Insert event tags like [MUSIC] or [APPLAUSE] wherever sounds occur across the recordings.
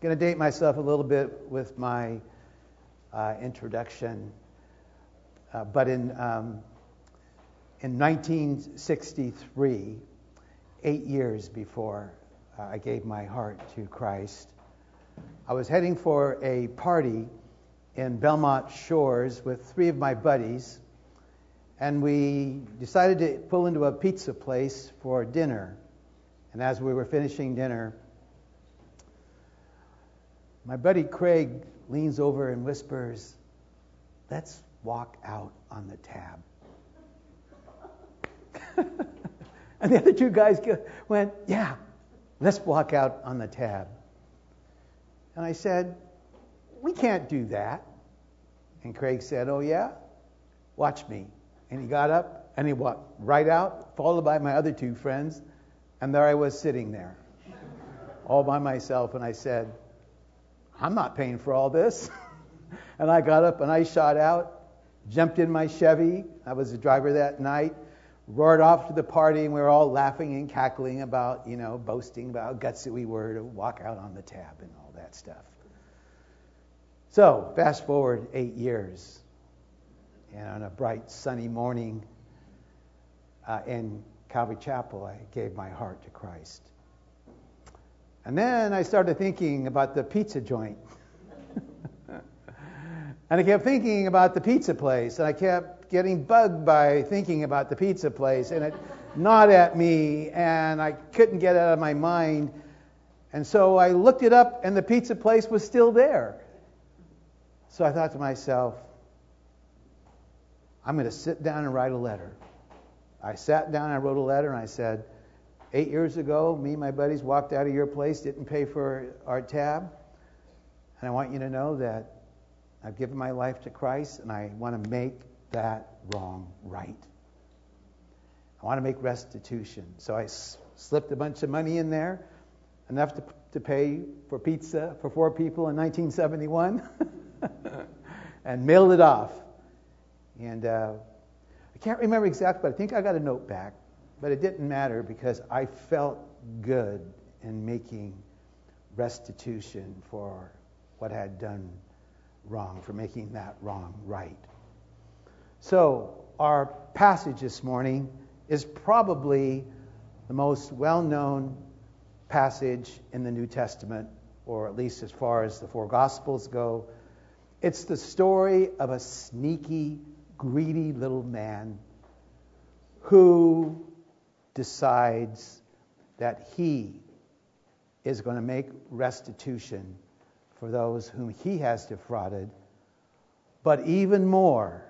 going to date myself a little bit with my uh, introduction, uh, but in um, in 1963, eight years before uh, I gave my heart to Christ, I was heading for a party in Belmont Shores with three of my buddies, and we decided to pull into a pizza place for dinner. And as we were finishing dinner, my buddy Craig leans over and whispers, Let's walk out on the tab. [LAUGHS] and the other two guys went, Yeah, let's walk out on the tab. And I said, We can't do that. And Craig said, Oh, yeah? Watch me. And he got up and he walked right out, followed by my other two friends. And there I was sitting there, all by myself. And I said, I'm not paying for all this. [LAUGHS] and I got up and I shot out, jumped in my Chevy. I was the driver that night, roared off to the party, and we were all laughing and cackling about, you know, boasting about how gutsy we were to walk out on the tab and all that stuff. So, fast forward eight years, and on a bright sunny morning uh, in Calvary Chapel, I gave my heart to Christ. And then I started thinking about the pizza joint. [LAUGHS] and I kept thinking about the pizza place, and I kept getting bugged by thinking about the pizza place, and it [LAUGHS] gnawed at me, and I couldn't get it out of my mind. And so I looked it up, and the pizza place was still there. So I thought to myself, I'm going to sit down and write a letter. I sat down, I wrote a letter, and I said, Eight years ago, me and my buddies walked out of your place, didn't pay for our tab. And I want you to know that I've given my life to Christ, and I want to make that wrong right. I want to make restitution. So I s- slipped a bunch of money in there, enough to, to pay for pizza for four people in 1971. [LAUGHS] and mailed it off. And uh, I can't remember exactly, but I think I got a note back. But it didn't matter because I felt good in making restitution for what I had done wrong, for making that wrong right. So, our passage this morning is probably the most well known passage in the New Testament, or at least as far as the four Gospels go. It's the story of a sneaky, greedy little man who decides that he is going to make restitution for those whom he has defrauded, but even more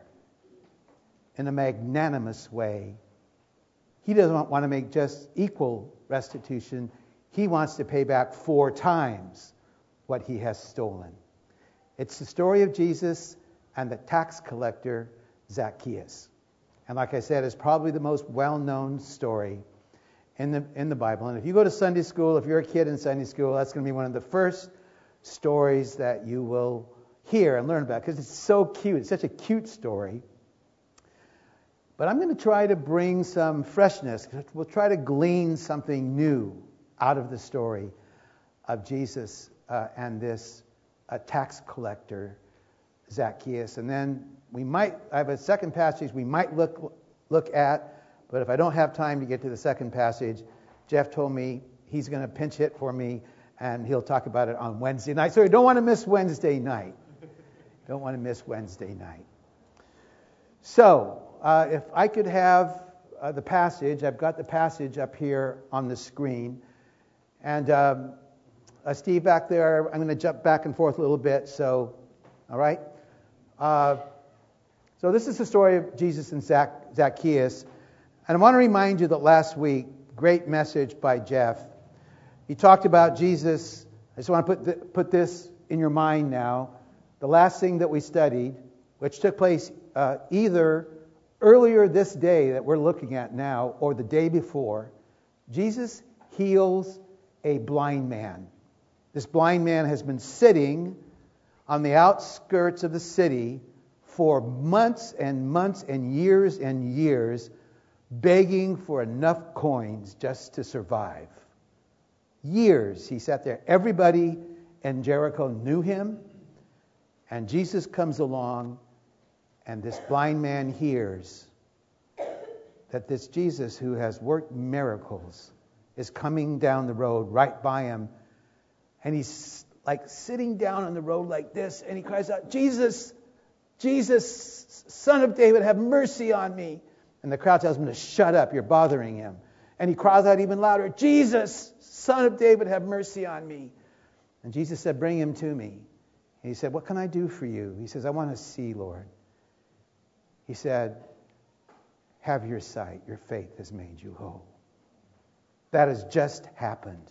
in a magnanimous way. He doesn't want to make just equal restitution, he wants to pay back four times what he has stolen. It's the story of Jesus and the tax collector Zacchaeus. And like I said, it's probably the most well known story in the, in the Bible. And if you go to Sunday school, if you're a kid in Sunday school, that's going to be one of the first stories that you will hear and learn about because it's so cute. It's such a cute story. But I'm going to try to bring some freshness. We'll try to glean something new out of the story of Jesus uh, and this a tax collector, Zacchaeus. And then we might, I have a second passage we might look, look at, but if I don't have time to get to the second passage, Jeff told me he's going to pinch hit for me and he'll talk about it on Wednesday night. So you don't want to miss Wednesday night. don't want to miss Wednesday night. So, uh, if I could have uh, the passage, I've got the passage up here on the screen. And um, uh, Steve back there, I'm going to jump back and forth a little bit. So, all right. So this is the story of Jesus and Zac- Zacchaeus, and I want to remind you that last week, great message by Jeff. He talked about Jesus. I just want to put put this in your mind now. The last thing that we studied, which took place uh, either earlier this day that we're looking at now or the day before, Jesus heals a blind man. This blind man has been sitting on the outskirts of the city for months and months and years and years, begging for enough coins just to survive. Years he sat there. Everybody in Jericho knew him. And Jesus comes along, and this blind man hears that this Jesus who has worked miracles is coming down the road right by him. And he's like sitting down on the road like this, and he cries out, Jesus, Jesus, son of David, have mercy on me. And the crowd tells him to shut up, you're bothering him. And he cries out even louder, Jesus, son of David, have mercy on me. And Jesus said, Bring him to me. And he said, What can I do for you? He says, I want to see, Lord. He said, Have your sight. Your faith has made you whole. That has just happened.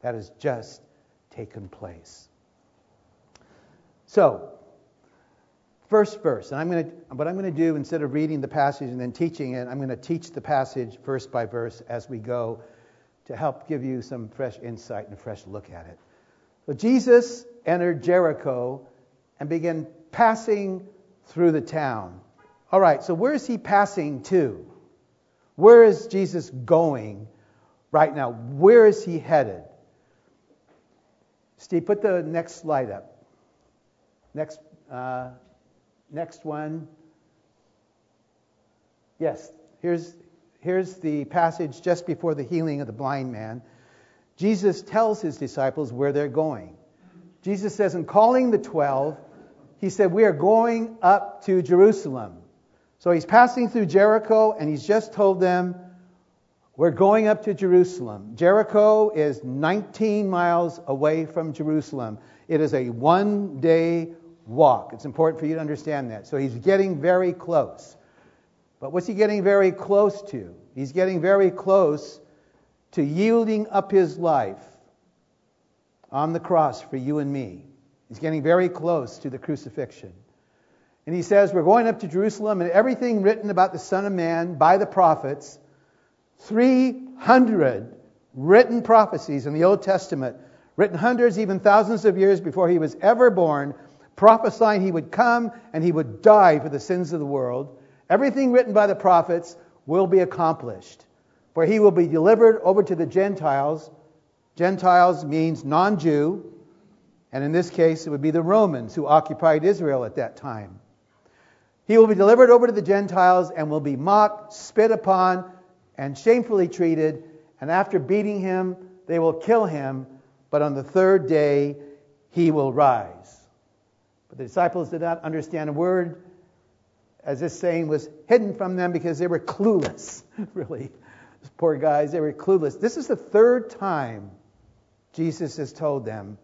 That has just taken place. So, first verse, and I'm going to, what I'm going to do instead of reading the passage and then teaching it, I'm going to teach the passage verse by verse as we go to help give you some fresh insight and a fresh look at it. So Jesus entered Jericho and began passing through the town. All right, so where is he passing to? Where is Jesus going right now? Where is he headed? Steve, put the next slide up. Next, uh, next one. Yes, here's, here's the passage just before the healing of the blind man. Jesus tells his disciples where they're going. Jesus says, in calling the twelve, he said, We are going up to Jerusalem. So he's passing through Jericho and he's just told them, We're going up to Jerusalem. Jericho is 19 miles away from Jerusalem. It is a one day walk. It's important for you to understand that. So he's getting very close. But what's he getting very close to? He's getting very close to yielding up his life on the cross for you and me. He's getting very close to the crucifixion. And he says, We're going up to Jerusalem, and everything written about the Son of Man by the prophets, 300 written prophecies in the Old Testament, written hundreds, even thousands of years before he was ever born, prophesying he would come and he would die for the sins of the world. Everything written by the prophets will be accomplished for he will be delivered over to the Gentiles. Gentiles means non Jew, and in this case, it would be the Romans who occupied Israel at that time. He will be delivered over to the Gentiles and will be mocked, spit upon, and shamefully treated. And after beating him, they will kill him. But on the third day, he will rise. But the disciples did not understand a word, as this saying was hidden from them because they were clueless, [LAUGHS] really. Those poor guys, they were clueless. This is the third time Jesus has told them,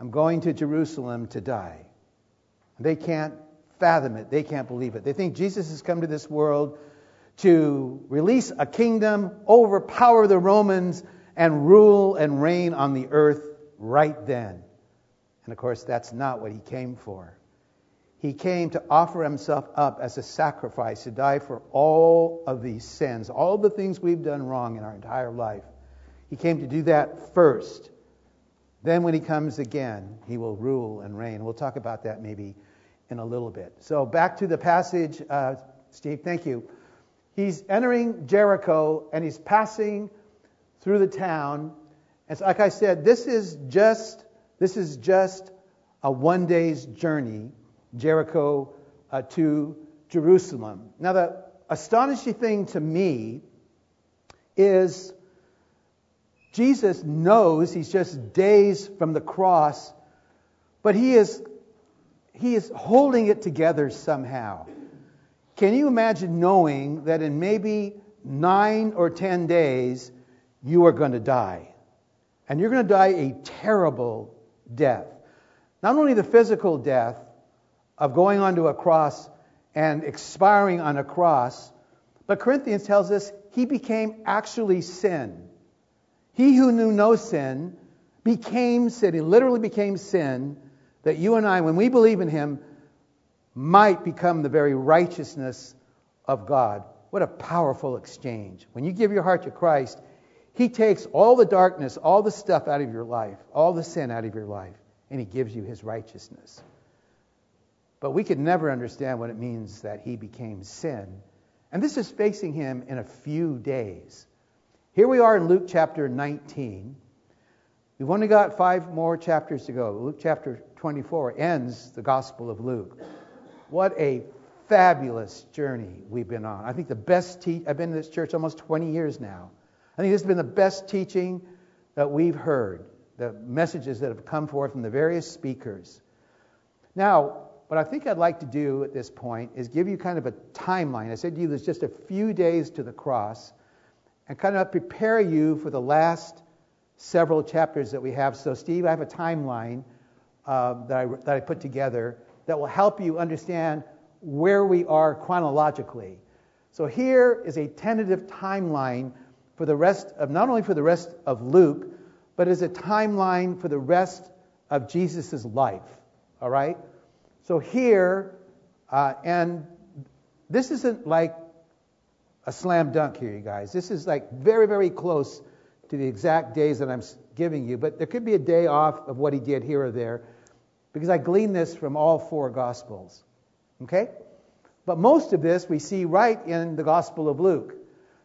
I'm going to Jerusalem to die. They can't fathom it. They can't believe it. They think Jesus has come to this world to release a kingdom, overpower the Romans, and rule and reign on the earth right then. And of course, that's not what he came for. He came to offer himself up as a sacrifice to die for all of these sins, all the things we've done wrong in our entire life. He came to do that first. Then, when he comes again, he will rule and reign. We'll talk about that maybe in a little bit. So, back to the passage, uh, Steve, thank you. He's entering Jericho and he's passing through the town. And so, like I said, this is just this is just a one day's journey Jericho uh, to Jerusalem. Now, the astonishing thing to me is Jesus knows he's just days from the cross, but he is, he is holding it together somehow. Can you imagine knowing that in maybe nine or ten days you are going to die? And you're going to die a terrible death. Not only the physical death, of going onto a cross and expiring on a cross. But Corinthians tells us he became actually sin. He who knew no sin became sin. He literally became sin that you and I, when we believe in him, might become the very righteousness of God. What a powerful exchange. When you give your heart to Christ, he takes all the darkness, all the stuff out of your life, all the sin out of your life, and he gives you his righteousness. But we could never understand what it means that he became sin. And this is facing him in a few days. Here we are in Luke chapter 19. We've only got five more chapters to go. Luke chapter 24 ends the Gospel of Luke. What a fabulous journey we've been on. I think the best teach I've been in this church almost 20 years now. I think this has been the best teaching that we've heard, the messages that have come forth from the various speakers. Now, what I think I'd like to do at this point is give you kind of a timeline. I said to you there's just a few days to the cross and kind of prepare you for the last several chapters that we have. So, Steve, I have a timeline uh, that, I, that I put together that will help you understand where we are chronologically. So, here is a tentative timeline for the rest of, not only for the rest of Luke, but as a timeline for the rest of Jesus' life. All right? So here, uh, and this isn't like a slam dunk here, you guys. This is like very, very close to the exact days that I'm giving you, but there could be a day off of what he did here or there because I glean this from all four Gospels. Okay? But most of this we see right in the Gospel of Luke.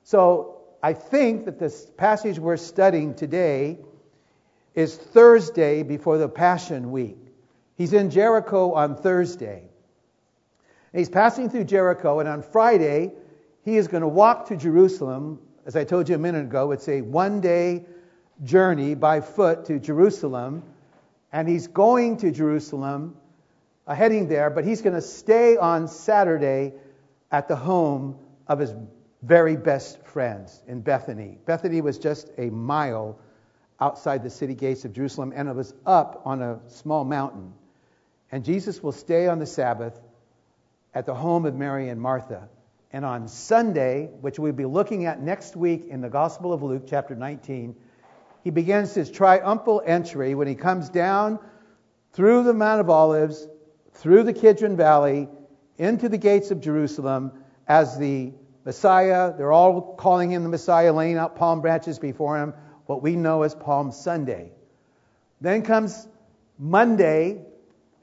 So I think that this passage we're studying today is Thursday before the Passion Week. He's in Jericho on Thursday. He's passing through Jericho, and on Friday, he is going to walk to Jerusalem. As I told you a minute ago, it's a one day journey by foot to Jerusalem. And he's going to Jerusalem, uh, heading there, but he's going to stay on Saturday at the home of his very best friends in Bethany. Bethany was just a mile outside the city gates of Jerusalem, and it was up on a small mountain. And Jesus will stay on the Sabbath at the home of Mary and Martha. And on Sunday, which we'll be looking at next week in the Gospel of Luke, chapter 19, he begins his triumphal entry when he comes down through the Mount of Olives, through the Kidron Valley, into the gates of Jerusalem as the Messiah. They're all calling him the Messiah, laying out palm branches before him, what we know as Palm Sunday. Then comes Monday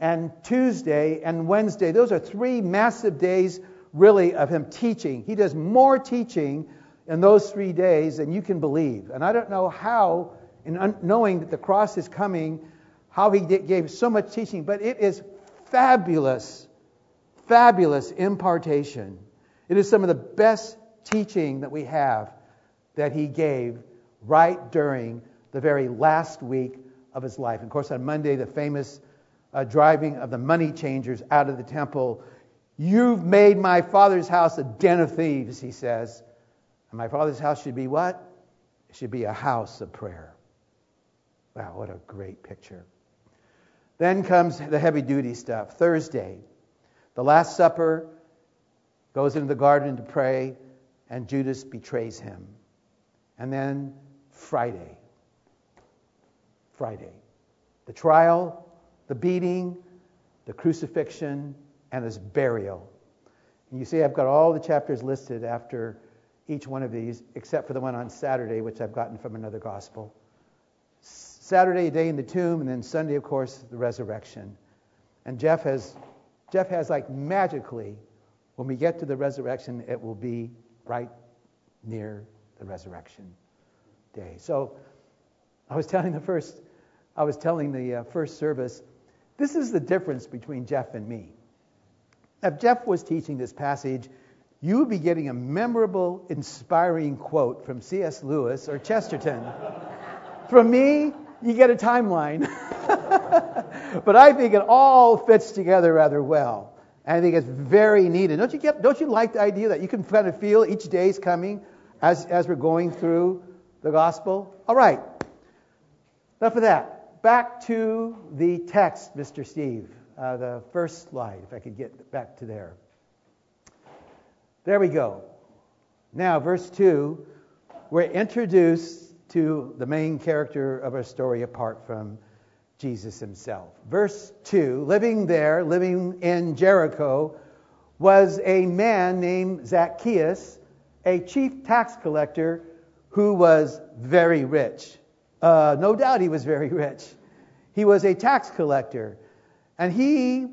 and Tuesday and Wednesday. Those are three massive days, really, of him teaching. He does more teaching in those three days than you can believe. And I don't know how, in knowing that the cross is coming, how he gave so much teaching, but it is fabulous, fabulous impartation. It is some of the best teaching that we have that he gave right during the very last week of his life. And of course, on Monday, the famous uh, driving of the money changers out of the temple. You've made my father's house a den of thieves, he says. And my father's house should be what? It should be a house of prayer. Wow, what a great picture. Then comes the heavy duty stuff. Thursday, the Last Supper, goes into the garden to pray, and Judas betrays him. And then Friday. Friday. The trial, the beating, the crucifixion, and his burial. And you see, I've got all the chapters listed after each one of these, except for the one on Saturday, which I've gotten from another gospel. Saturday, a day in the tomb, and then Sunday, of course, the resurrection. And Jeff has, Jeff has like magically when we get to the resurrection, it will be right near the resurrection day. So I was telling the first, I was telling the uh, first service, this is the difference between Jeff and me. If Jeff was teaching this passage, you would be getting a memorable, inspiring quote from C.S. Lewis or Chesterton. from me, you get a timeline. [LAUGHS] but I think it all fits together rather well. And I think it's very needed. Don't you get? Don't you like the idea that you can kind of feel each day is coming as as we're going through the gospel? All right. Enough of that. Back to the text, Mr. Steve. Uh, the first slide, if I could get back to there. There we go. Now, verse 2, we're introduced to the main character of our story apart from Jesus himself. Verse 2 Living there, living in Jericho, was a man named Zacchaeus, a chief tax collector who was very rich. Uh, no doubt he was very rich. He was a tax collector. And he,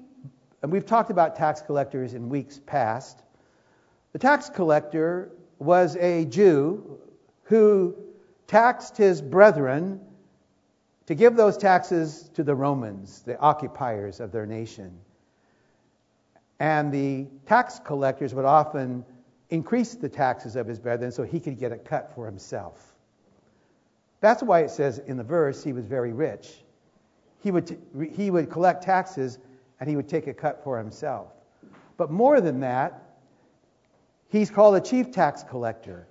and we've talked about tax collectors in weeks past, the tax collector was a Jew who taxed his brethren to give those taxes to the Romans, the occupiers of their nation. And the tax collectors would often increase the taxes of his brethren so he could get a cut for himself. That's why it says in the verse he was very rich. He would, t- he would collect taxes and he would take a cut for himself. But more than that, he's called a chief tax collector,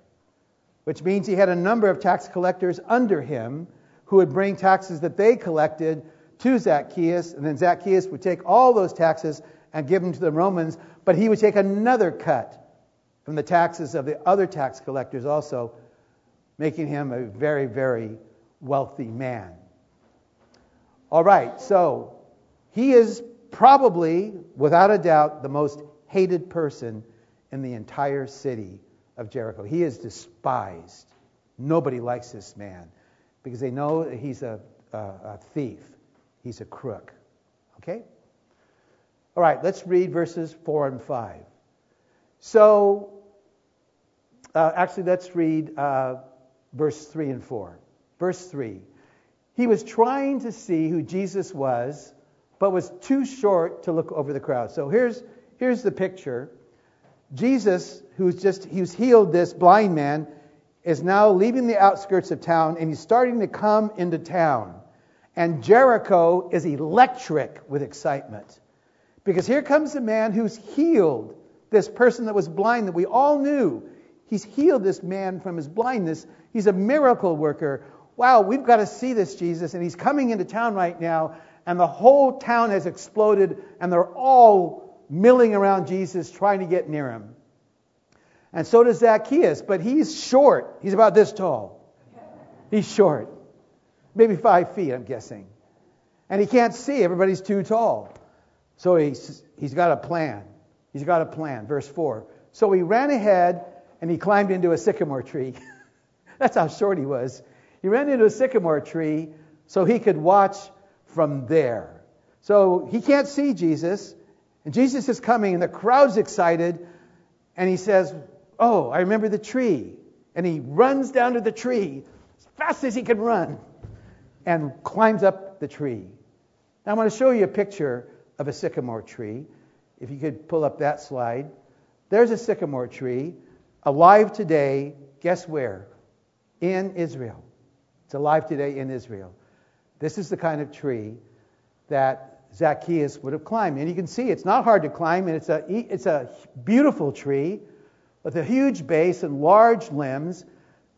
which means he had a number of tax collectors under him who would bring taxes that they collected to Zacchaeus, and then Zacchaeus would take all those taxes and give them to the Romans, but he would take another cut from the taxes of the other tax collectors also, making him a very, very wealthy man. All right, so he is probably, without a doubt, the most hated person in the entire city of Jericho. He is despised. Nobody likes this man because they know he's a, a, a thief, he's a crook. Okay? All right, let's read verses 4 and 5. So, uh, actually, let's read uh, verse 3 and 4. Verse 3. He was trying to see who Jesus was, but was too short to look over the crowd. So here's, here's the picture. Jesus, who's just, he's healed this blind man, is now leaving the outskirts of town and he's starting to come into town. And Jericho is electric with excitement. Because here comes a man who's healed this person that was blind that we all knew. He's healed this man from his blindness. He's a miracle worker. Wow, we've got to see this Jesus. And he's coming into town right now, and the whole town has exploded, and they're all milling around Jesus trying to get near him. And so does Zacchaeus, but he's short. He's about this tall. He's short. Maybe five feet, I'm guessing. And he can't see. Everybody's too tall. So he's, he's got a plan. He's got a plan. Verse 4. So he ran ahead and he climbed into a sycamore tree. [LAUGHS] That's how short he was. He ran into a sycamore tree so he could watch from there. So he can't see Jesus, and Jesus is coming, and the crowd's excited, and he says, Oh, I remember the tree. And he runs down to the tree as fast as he can run and climbs up the tree. Now, I'm going to show you a picture of a sycamore tree. If you could pull up that slide. There's a sycamore tree alive today. Guess where? In Israel. It's alive today in Israel. This is the kind of tree that Zacchaeus would have climbed. And you can see it's not hard to climb, and it's a, it's a beautiful tree with a huge base and large limbs.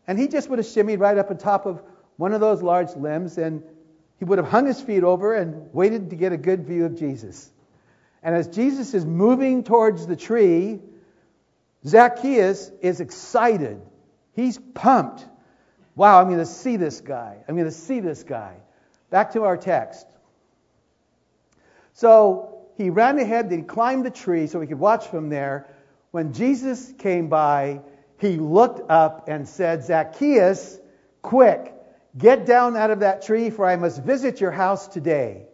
And he just would have shimmied right up on top of one of those large limbs, and he would have hung his feet over and waited to get a good view of Jesus. And as Jesus is moving towards the tree, Zacchaeus is excited. He's pumped. Wow, I'm going to see this guy. I'm going to see this guy. Back to our text. So he ran ahead, he climbed the tree so he could watch from there. When Jesus came by, he looked up and said, Zacchaeus, quick, get down out of that tree, for I must visit your house today.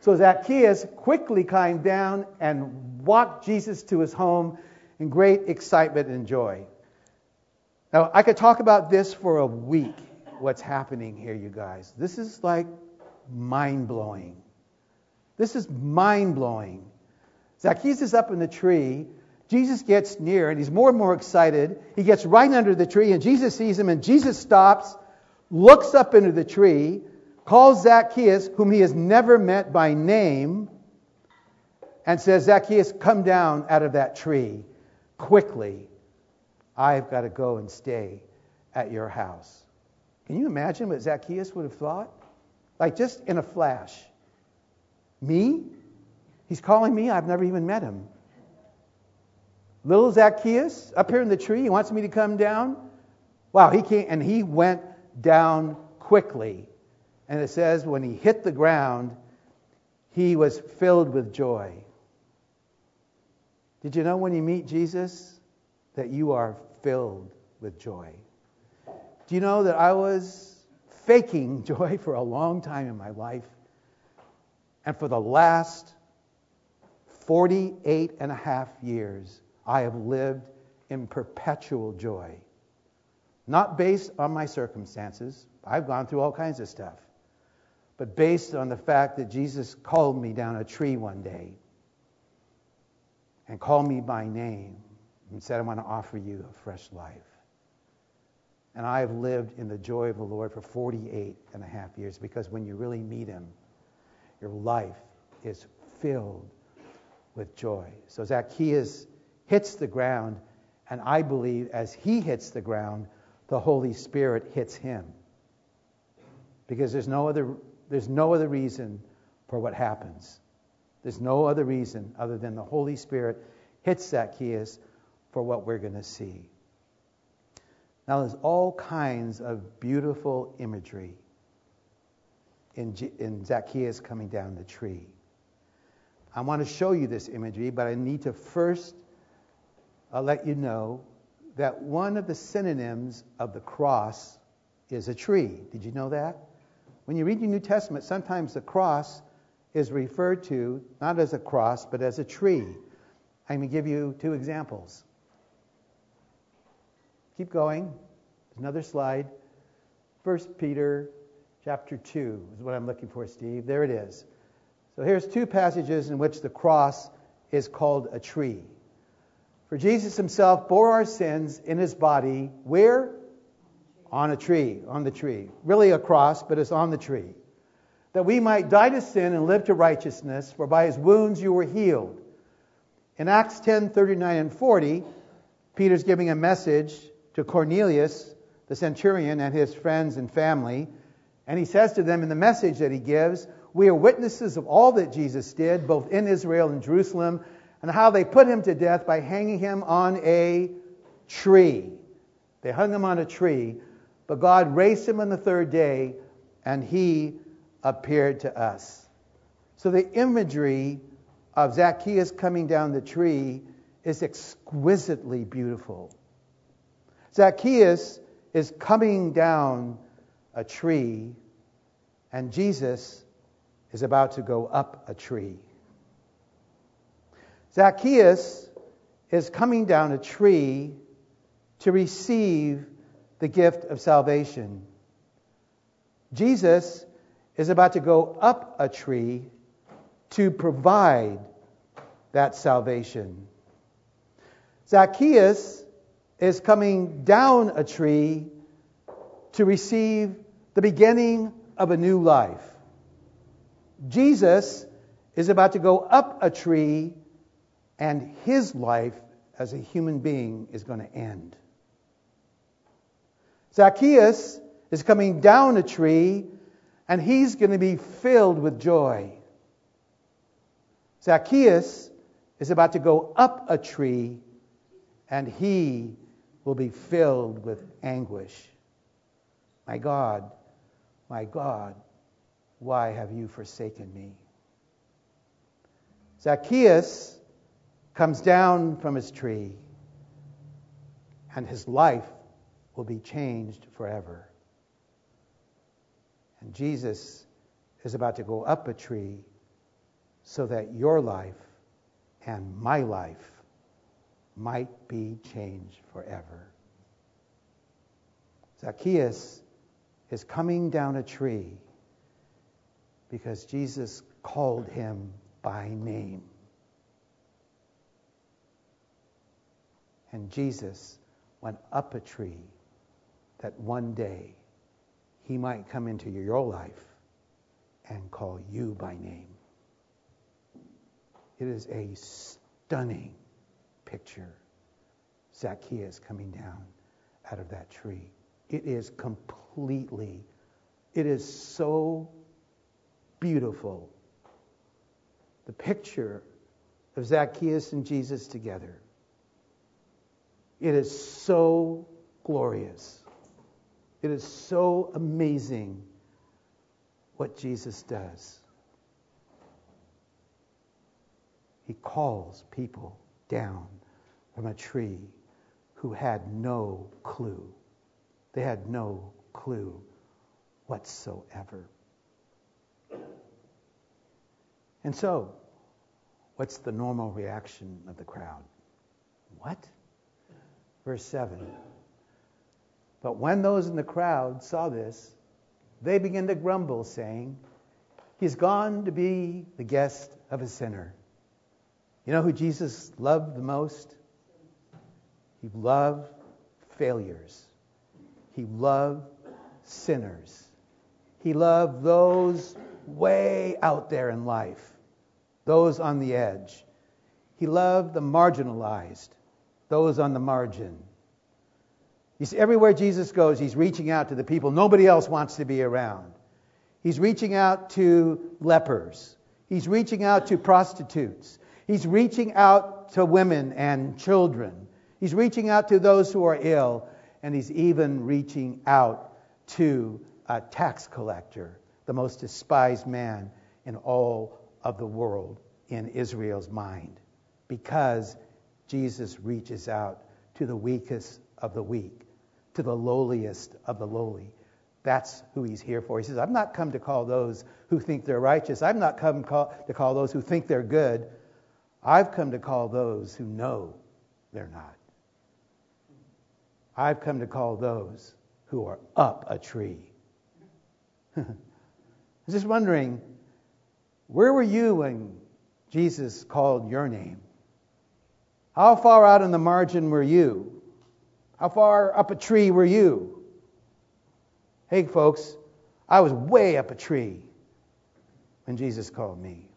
So Zacchaeus quickly climbed down and walked Jesus to his home in great excitement and joy. Now, I could talk about this for a week, what's happening here, you guys. This is like mind blowing. This is mind blowing. Zacchaeus is up in the tree. Jesus gets near and he's more and more excited. He gets right under the tree and Jesus sees him and Jesus stops, looks up into the tree, calls Zacchaeus, whom he has never met by name, and says, Zacchaeus, come down out of that tree quickly. I've got to go and stay at your house. Can you imagine what Zacchaeus would have thought? Like just in a flash. Me? He's calling me. I've never even met him. Little Zacchaeus up here in the tree. He wants me to come down. Wow, he can't. And he went down quickly. And it says when he hit the ground, he was filled with joy. Did you know when you meet Jesus that you are filled with joy? Do you know that I was faking [LAUGHS] joy for a long time in my life? And for the last 48 and a half years, I have lived in perpetual joy. Not based on my circumstances. I've gone through all kinds of stuff. but based on the fact that Jesus called me down a tree one day and called me by name and said, I want to offer you a fresh life. And I have lived in the joy of the Lord for 48 and a half years because when you really meet Him, your life is filled with joy. So Zacchaeus hits the ground, and I believe as he hits the ground, the Holy Spirit hits him. Because there's no other, there's no other reason for what happens. There's no other reason other than the Holy Spirit hits Zacchaeus for what we're going to see. Now, there's all kinds of beautiful imagery in, in Zacchaeus coming down the tree. I want to show you this imagery, but I need to first uh, let you know that one of the synonyms of the cross is a tree. Did you know that? When you read your New Testament, sometimes the cross is referred to not as a cross, but as a tree. I'm going to give you two examples. Keep going. There's another slide. First Peter chapter 2 is what I'm looking for, Steve. There it is. So here's two passages in which the cross is called a tree. For Jesus himself bore our sins in his body, where? On a tree, on the tree. Really a cross, but it's on the tree. That we might die to sin and live to righteousness, for by his wounds you were healed. In Acts 10 39 and 40, Peter's giving a message to Cornelius, the centurion, and his friends and family. And he says to them in the message that he gives, We are witnesses of all that Jesus did, both in Israel and Jerusalem, and how they put him to death by hanging him on a tree. They hung him on a tree, but God raised him on the third day, and he appeared to us. So the imagery of Zacchaeus coming down the tree is exquisitely beautiful. Zacchaeus is coming down a tree, and Jesus is about to go up a tree. Zacchaeus is coming down a tree to receive the gift of salvation. Jesus is about to go up a tree to provide that salvation. Zacchaeus is coming down a tree to receive the beginning of a new life. Jesus is about to go up a tree and his life as a human being is going to end. Zacchaeus is coming down a tree and he's going to be filled with joy. Zacchaeus is about to go up a tree and he will be filled with anguish. My God, my God, why have you forsaken me? Zacchaeus comes down from his tree, and his life will be changed forever. And Jesus is about to go up a tree so that your life and my life might be changed forever. Zacchaeus is coming down a tree because Jesus called him by name. And Jesus went up a tree that one day he might come into your life and call you by name. It is a stunning picture. Zacchaeus coming down out of that tree. It is completely, it is so beautiful. The picture of Zacchaeus and Jesus together it is so glorious. It is so amazing what Jesus does. He calls people down from a tree who had no clue. They had no clue whatsoever. And so, what's the normal reaction of the crowd? What? Verse 7. But when those in the crowd saw this, they began to grumble, saying, He's gone to be the guest of a sinner. You know who Jesus loved the most? He loved failures. He loved sinners. He loved those way out there in life, those on the edge. He loved the marginalized, those on the margin. You see, everywhere Jesus goes, he's reaching out to the people nobody else wants to be around. He's reaching out to lepers. He's reaching out to prostitutes. He's reaching out to women and children. He's reaching out to those who are ill. And he's even reaching out to a tax collector, the most despised man in all of the world in Israel's mind. Because Jesus reaches out to the weakest of the weak, to the lowliest of the lowly. That's who he's here for. He says, I've not come to call those who think they're righteous. I've not come call, to call those who think they're good. I've come to call those who know they're not. I've come to call those who are up a tree. I was [LAUGHS] just wondering, where were you when Jesus called your name? How far out on the margin were you? How far up a tree were you? Hey, folks, I was way up a tree when Jesus called me.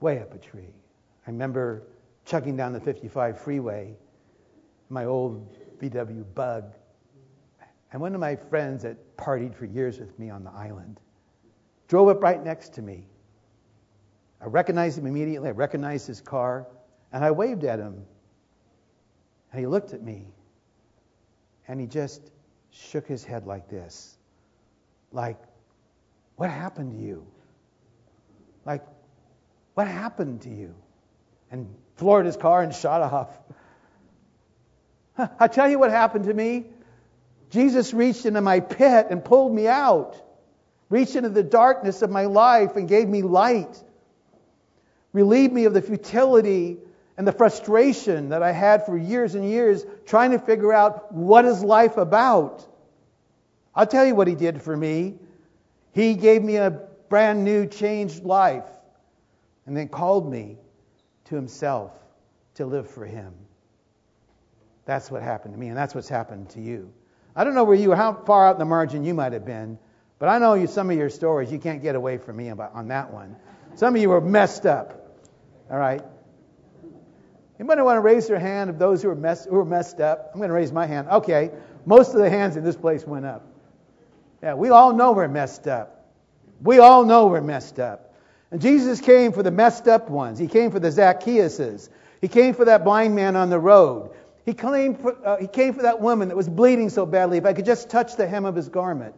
Way up a tree. I remember chugging down the 55 freeway, my old VW bug. And one of my friends that partied for years with me on the island drove up right next to me. I recognized him immediately. I recognized his car. And I waved at him. And he looked at me. And he just shook his head like this. Like, what happened to you? Like, what happened to you? And floored his car and shot off. [LAUGHS] I tell you what happened to me. Jesus reached into my pit and pulled me out, reached into the darkness of my life and gave me light, relieved me of the futility and the frustration that I had for years and years trying to figure out what is life about. I'll tell you what he did for me. He gave me a brand new, changed life and then called me to himself to live for him. That's what happened to me, and that's what's happened to you. I don't know where you, how far out in the margin you might have been, but I know you, some of your stories, you can't get away from me about, on that one. Some of you were messed up. All right? Anybody want to raise their hand of those who are, mess, who are messed up? I'm going to raise my hand. Okay. Most of the hands in this place went up. Yeah, we all know we're messed up. We all know we're messed up. And Jesus came for the messed up ones. He came for the Zacchaeuses. He came for that blind man on the road. He for, uh, he came for that woman that was bleeding so badly. If I could just touch the hem of his garment,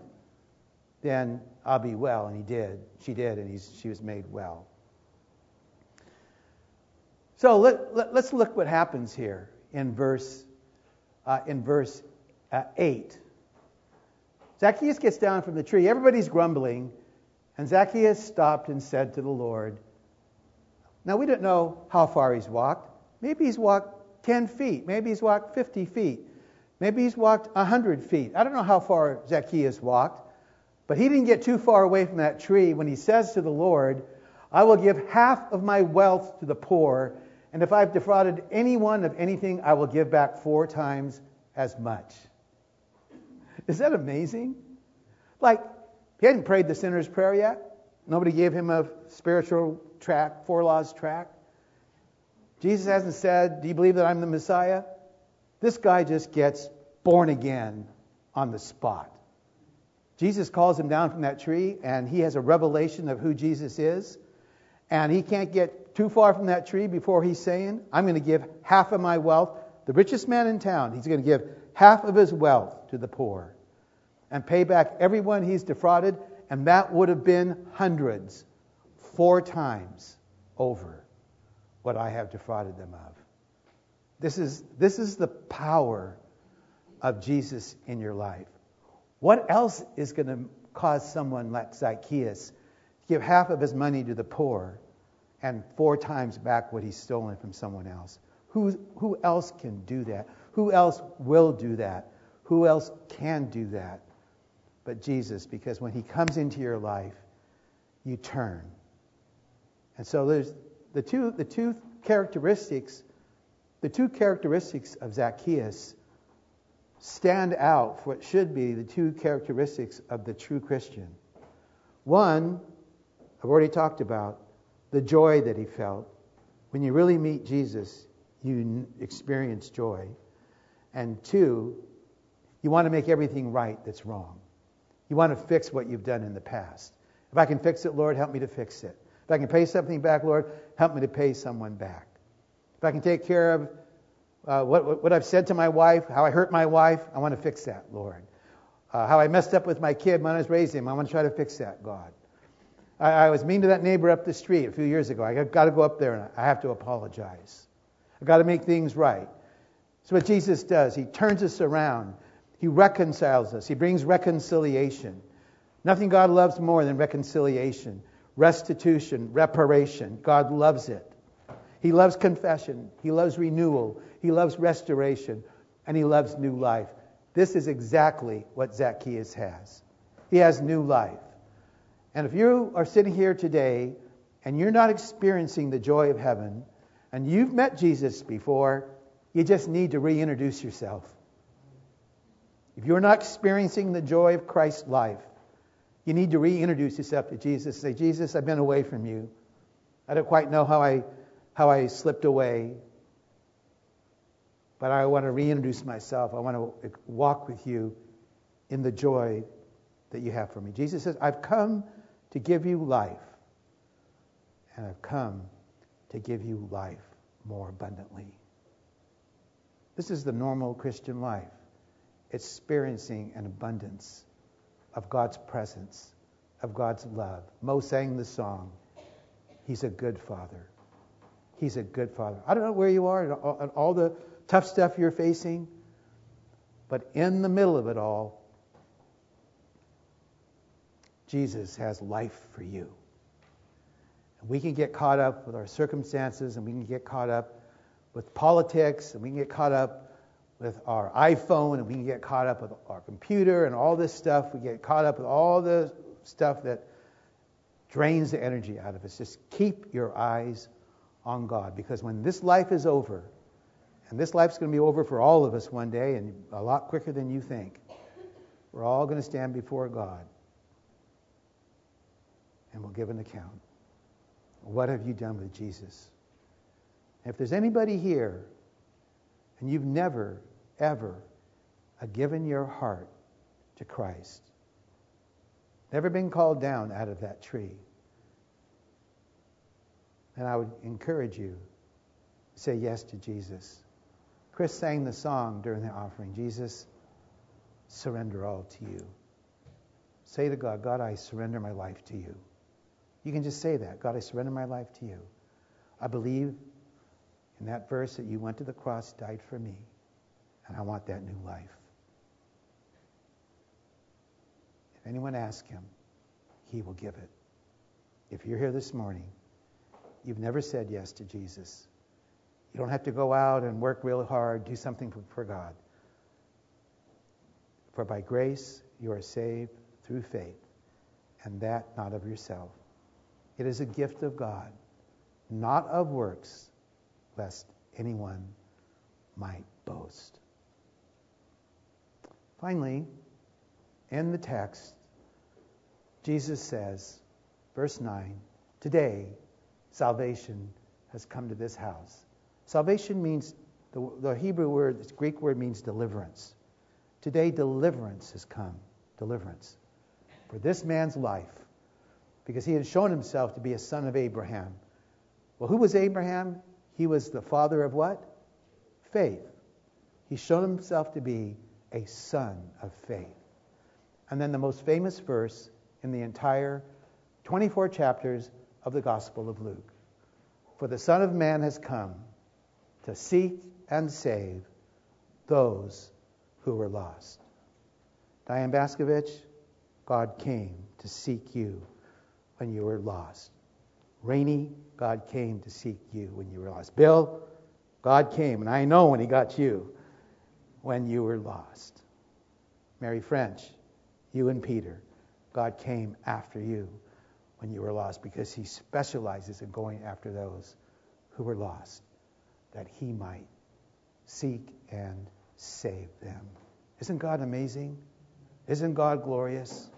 then I'll be well. And he did. She did, and she was made well. So let, let, us look what happens here in verse, uh, in verse uh, 8. Zacchaeus gets down from the tree. Everybody's grumbling. And Zacchaeus stopped and said to the Lord, Now we don't know how far he's walked. Maybe he's walked 10 feet. Maybe he's walked 50 feet. Maybe he's walked 100 feet. I don't know how far Zacchaeus walked, but he didn't get too far away from that tree when he says to the Lord, I will give half of my wealth to the poor, and if I've defrauded anyone of anything, I will give back four times as much. Is that amazing? Like, he hadn't prayed the sinner's prayer yet. Nobody gave him a spiritual track, four laws track. Jesus hasn't said, Do you believe that I'm the Messiah? This guy just gets born again on the spot. Jesus calls him down from that tree, and he has a revelation of who Jesus is. And he can't get too far from that tree before he's saying, I'm going to give half of my wealth. The richest man in town, he's going to give half of his wealth to the poor and pay back everyone he's defrauded, and that would have been hundreds, four times over what I have defrauded them of. This is, this is the power of Jesus in your life. What else is going to cause someone like Zacchaeus to give half of his money to the poor and four times back what he's stolen from someone else? Who, who else can do that? Who else will do that? Who else can do that? but Jesus, because when he comes into your life, you turn. And so there's the two, the two characteristics, the two characteristics of Zacchaeus stand out for what should be the two characteristics of the true Christian. One, I've already talked about, the joy that he felt. When you really meet Jesus, you experience joy. And two, you want to make everything right that's wrong. You want to fix what you've done in the past. If I can fix it, Lord, help me to fix it. If I can pay something back, Lord, help me to pay someone back. If I can take care of uh, what, what I've said to my wife, how I hurt my wife, I want to fix that, Lord. Uh, how I messed up with my kid when I was raising him, I want to try to fix that, God. I, I was mean to that neighbor up the street a few years ago. I got to go up there and I have to apologize. I've got to make things right. That's what Jesus does. He turns us around. He reconciles us. He brings reconciliation. Nothing God loves more than reconciliation, restitution, reparation. God loves it. He loves confession. He loves renewal. He loves restoration. And he loves new life. This is exactly what Zacchaeus has. He has new life. And if you are sitting here today and you're not experiencing the joy of heaven, and you've met Jesus before, you just need to reintroduce yourself. If you're not experiencing the joy of Christ's life, you need to reintroduce yourself to Jesus. Say, Jesus, I've been away from you. I don't quite know how I, how I slipped away, but I want to reintroduce myself. I want to walk with you in the joy that you have for me. Jesus says, I've come to give you life, and I've come to give you life more abundantly. This is the normal Christian life experiencing an abundance of God's presence, of God's love. Mo sang the song, He's a good father. He's a good father. I don't know where you are and all the tough stuff you're facing, but in the middle of it all, Jesus has life for you. And we can get caught up with our circumstances and we can get caught up with politics and we can get caught up with our iPhone and we can get caught up with our computer and all this stuff. We get caught up with all the stuff that drains the energy out of us. Just keep your eyes on God because when this life is over, and this life's going to be over for all of us one day and a lot quicker than you think, we're all going to stand before God and we'll give an account. What have you done with Jesus? If there's anybody here and you've never ever uh, given your heart to Christ. Never been called down out of that tree. And I would encourage you to say yes to Jesus. Chris sang the song during the offering Jesus, surrender all to you. Say to God, God, I surrender my life to you. You can just say that. God, I surrender my life to you. I believe in that verse that you went to the cross, died for me. And I want that new life. If anyone asks him, he will give it. If you're here this morning, you've never said yes to Jesus. You don't have to go out and work real hard, do something for, God. For by grace you are saved through faith, and that not of yourself. It is a gift of God, not of works, lest anyone might boast. Finally, in the text, Jesus says, verse 9, Today, salvation has come to this house. Salvation means, the, the Hebrew word, the Greek word means deliverance. Today, deliverance has come. Deliverance. For this man's life, because he had shown himself to be a son of Abraham. Well, who was Abraham? He was the father of what? Faith. He showed himself to be a son of faith. And then the most famous verse in the entire 24 chapters of the Gospel of Luke. For the Son of Man has come to seek and save those who were lost. Diane Baskovich, God came to seek you when you were lost. Rainy, God came to seek you when you were lost. Bill, God came, and I know when He got you when you were lost. Mary French, you and Peter, God came after you when you were lost because he specializes in going after those who were lost, that he might seek and save them. Isn't God amazing? Isn't God glorious?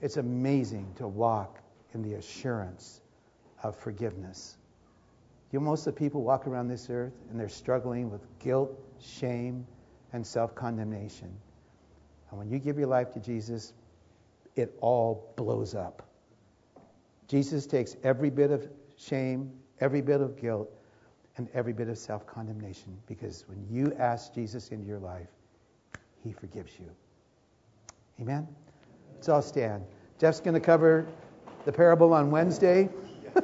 It's amazing to walk in the assurance of forgiveness. You know, most of the people walk around this earth and they're struggling with guilt, shame, and self condemnation. And when you give your life to Jesus, it all blows up. Jesus takes every bit of shame, every bit of guilt, and every bit of self condemnation because when you ask Jesus into your life, he forgives you. Amen? Let's all stand. Jeff's going to cover the parable on Wednesday. [LAUGHS]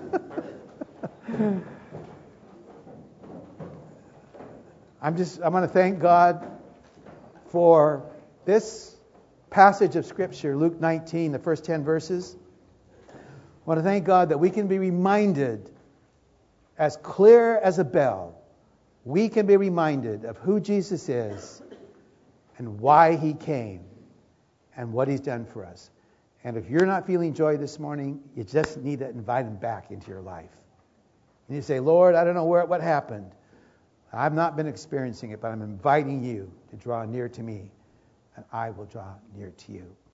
I'm just, I want to thank God for this passage of Scripture, Luke 19, the first 10 verses. I want to thank God that we can be reminded, as clear as a bell, we can be reminded of who Jesus is and why he came and what he's done for us. And if you're not feeling joy this morning, you just need to invite him back into your life. And you say, Lord, I don't know where what happened. I've not been experiencing it, but I'm inviting you to draw near to me, and I will draw near to you.